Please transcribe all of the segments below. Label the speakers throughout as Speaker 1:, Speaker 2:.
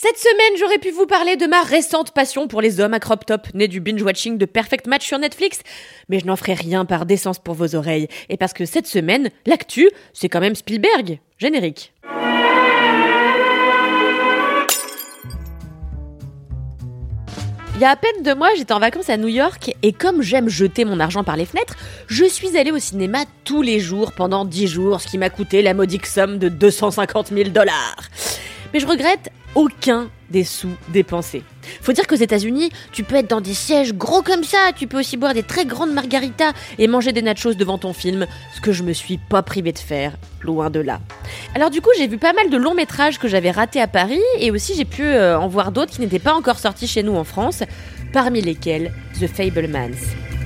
Speaker 1: Cette semaine, j'aurais pu vous parler de ma récente passion pour les hommes à crop top, née du binge-watching de Perfect Match sur Netflix, mais je n'en ferai rien par décence pour vos oreilles, et parce que cette semaine, l'actu, c'est quand même Spielberg. Générique. Il y a à peine deux mois, j'étais en vacances à New York et comme j'aime jeter mon argent par les fenêtres, je suis allée au cinéma tous les jours pendant 10 jours, ce qui m'a coûté la modique somme de 250 000 dollars. Mais je regrette aucun des sous dépensés. Faut dire qu'aux États-Unis, tu peux être dans des sièges gros comme ça, tu peux aussi boire des très grandes margaritas et manger des nachos devant ton film, ce que je me suis pas privé de faire, loin de là. Alors du coup, j'ai vu pas mal de longs métrages que j'avais ratés à Paris et aussi j'ai pu euh, en voir d'autres qui n'étaient pas encore sortis chez nous en France, parmi lesquels The Fablemans.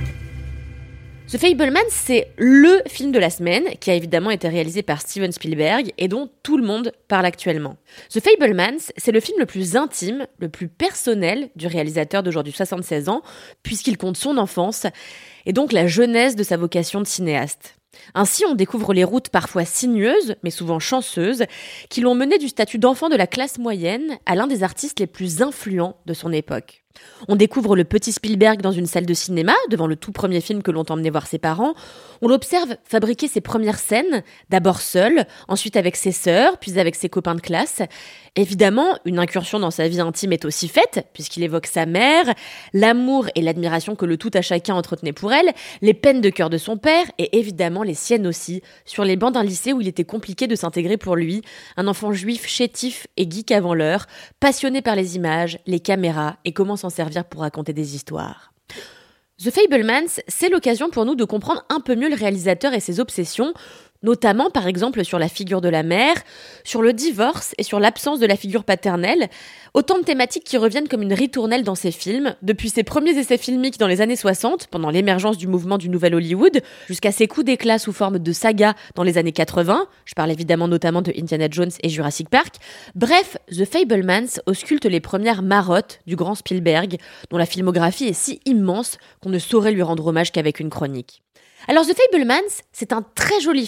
Speaker 1: The Fablemans, c'est LE film de la semaine, qui a évidemment été réalisé par Steven Spielberg et dont tout le monde parle actuellement. The Fablemans, c'est le film le plus intime, le plus personnel du réalisateur d'aujourd'hui 76 ans, puisqu'il compte son enfance et donc la jeunesse de sa vocation de cinéaste. Ainsi, on découvre les routes parfois sinueuses, mais souvent chanceuses, qui l'ont mené du statut d'enfant de la classe moyenne à l'un des artistes les plus influents de son époque. On découvre le petit Spielberg dans une salle de cinéma, devant le tout premier film que l'ont emmené voir ses parents. On l'observe fabriquer ses premières scènes, d'abord seul, ensuite avec ses sœurs, puis avec ses copains de classe. Évidemment, une incursion dans sa vie intime est aussi faite, puisqu'il évoque sa mère, l'amour et l'admiration que le tout à chacun entretenait pour elle, les peines de cœur de son père, et évidemment les siennes aussi, sur les bancs d'un lycée où il était compliqué de s'intégrer pour lui, un enfant juif chétif et geek avant l'heure, passionné par les images, les caméras et comment s'en servir pour raconter des histoires. The Fablemans, c'est l'occasion pour nous de comprendre un peu mieux le réalisateur et ses obsessions, notamment par exemple sur la figure de la mère, sur le divorce et sur l'absence de la figure paternelle, autant de thématiques qui reviennent comme une ritournelle dans ses films, depuis ses premiers essais filmiques dans les années 60, pendant l'émergence du mouvement du Nouvel Hollywood, jusqu'à ses coups d'éclat sous forme de saga dans les années 80, je parle évidemment notamment de Indiana Jones et Jurassic Park, bref, The Fablemans ausculte les premières marottes du grand Spielberg, dont la filmographie est si immense qu'on ne saurait lui rendre hommage qu'avec une chronique. Alors The Fablemans, c'est un très joli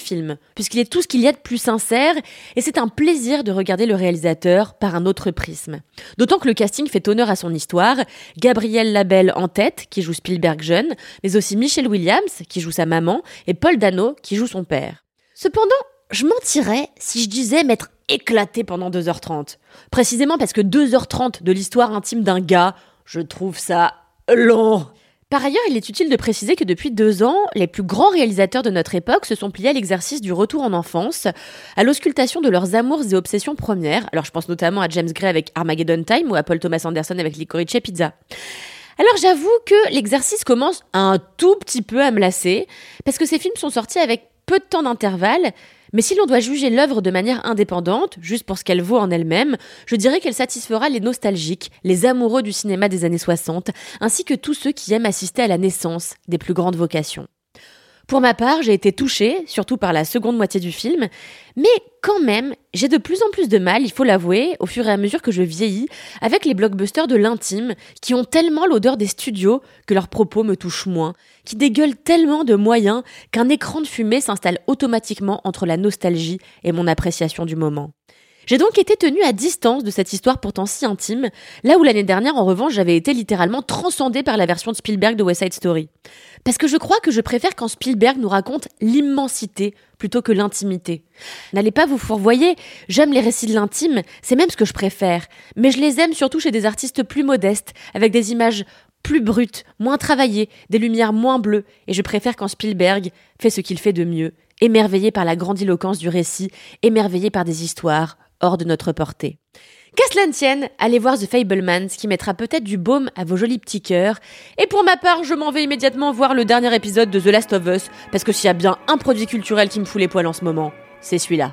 Speaker 1: puisqu'il est tout ce qu'il y a de plus sincère, et c'est un plaisir de regarder le réalisateur par un autre prisme. D'autant que le casting fait honneur à son histoire, Gabriel Labelle en tête, qui joue Spielberg jeune, mais aussi Michelle Williams, qui joue sa maman, et Paul Dano, qui joue son père. Cependant, je mentirais si je disais m'être éclaté pendant 2h30. Précisément parce que 2h30 de l'histoire intime d'un gars, je trouve ça long. Par ailleurs, il est utile de préciser que depuis deux ans, les plus grands réalisateurs de notre époque se sont pliés à l'exercice du retour en enfance, à l'auscultation de leurs amours et obsessions premières. Alors je pense notamment à James Gray avec Armageddon Time ou à Paul Thomas Anderson avec Licorice Pizza. Alors j'avoue que l'exercice commence un tout petit peu à me lasser, parce que ces films sont sortis avec peu de temps d'intervalle, mais si l'on doit juger l'œuvre de manière indépendante, juste pour ce qu'elle vaut en elle-même, je dirais qu'elle satisfera les nostalgiques, les amoureux du cinéma des années 60, ainsi que tous ceux qui aiment assister à la naissance des plus grandes vocations. Pour ma part, j'ai été touchée, surtout par la seconde moitié du film, mais quand même, j'ai de plus en plus de mal, il faut l'avouer, au fur et à mesure que je vieillis, avec les blockbusters de l'intime, qui ont tellement l'odeur des studios que leurs propos me touchent moins, qui dégueulent tellement de moyens qu'un écran de fumée s'installe automatiquement entre la nostalgie et mon appréciation du moment. J'ai donc été tenue à distance de cette histoire pourtant si intime, là où l'année dernière, en revanche, j'avais été littéralement transcendée par la version de Spielberg de West Side Story. Parce que je crois que je préfère quand Spielberg nous raconte l'immensité plutôt que l'intimité. N'allez pas vous fourvoyer, j'aime les récits de l'intime, c'est même ce que je préfère, mais je les aime surtout chez des artistes plus modestes, avec des images plus brutes, moins travaillées, des lumières moins bleues, et je préfère quand Spielberg fait ce qu'il fait de mieux, émerveillé par la grandiloquence du récit, émerveillé par des histoires hors de notre portée. Qu'à cela ne tienne, allez voir The Fablemans qui mettra peut-être du baume à vos jolis petits cœurs. Et pour ma part, je m'en vais immédiatement voir le dernier épisode de The Last of Us, parce que s'il y a bien un produit culturel qui me fout les poils en ce moment, c'est celui-là.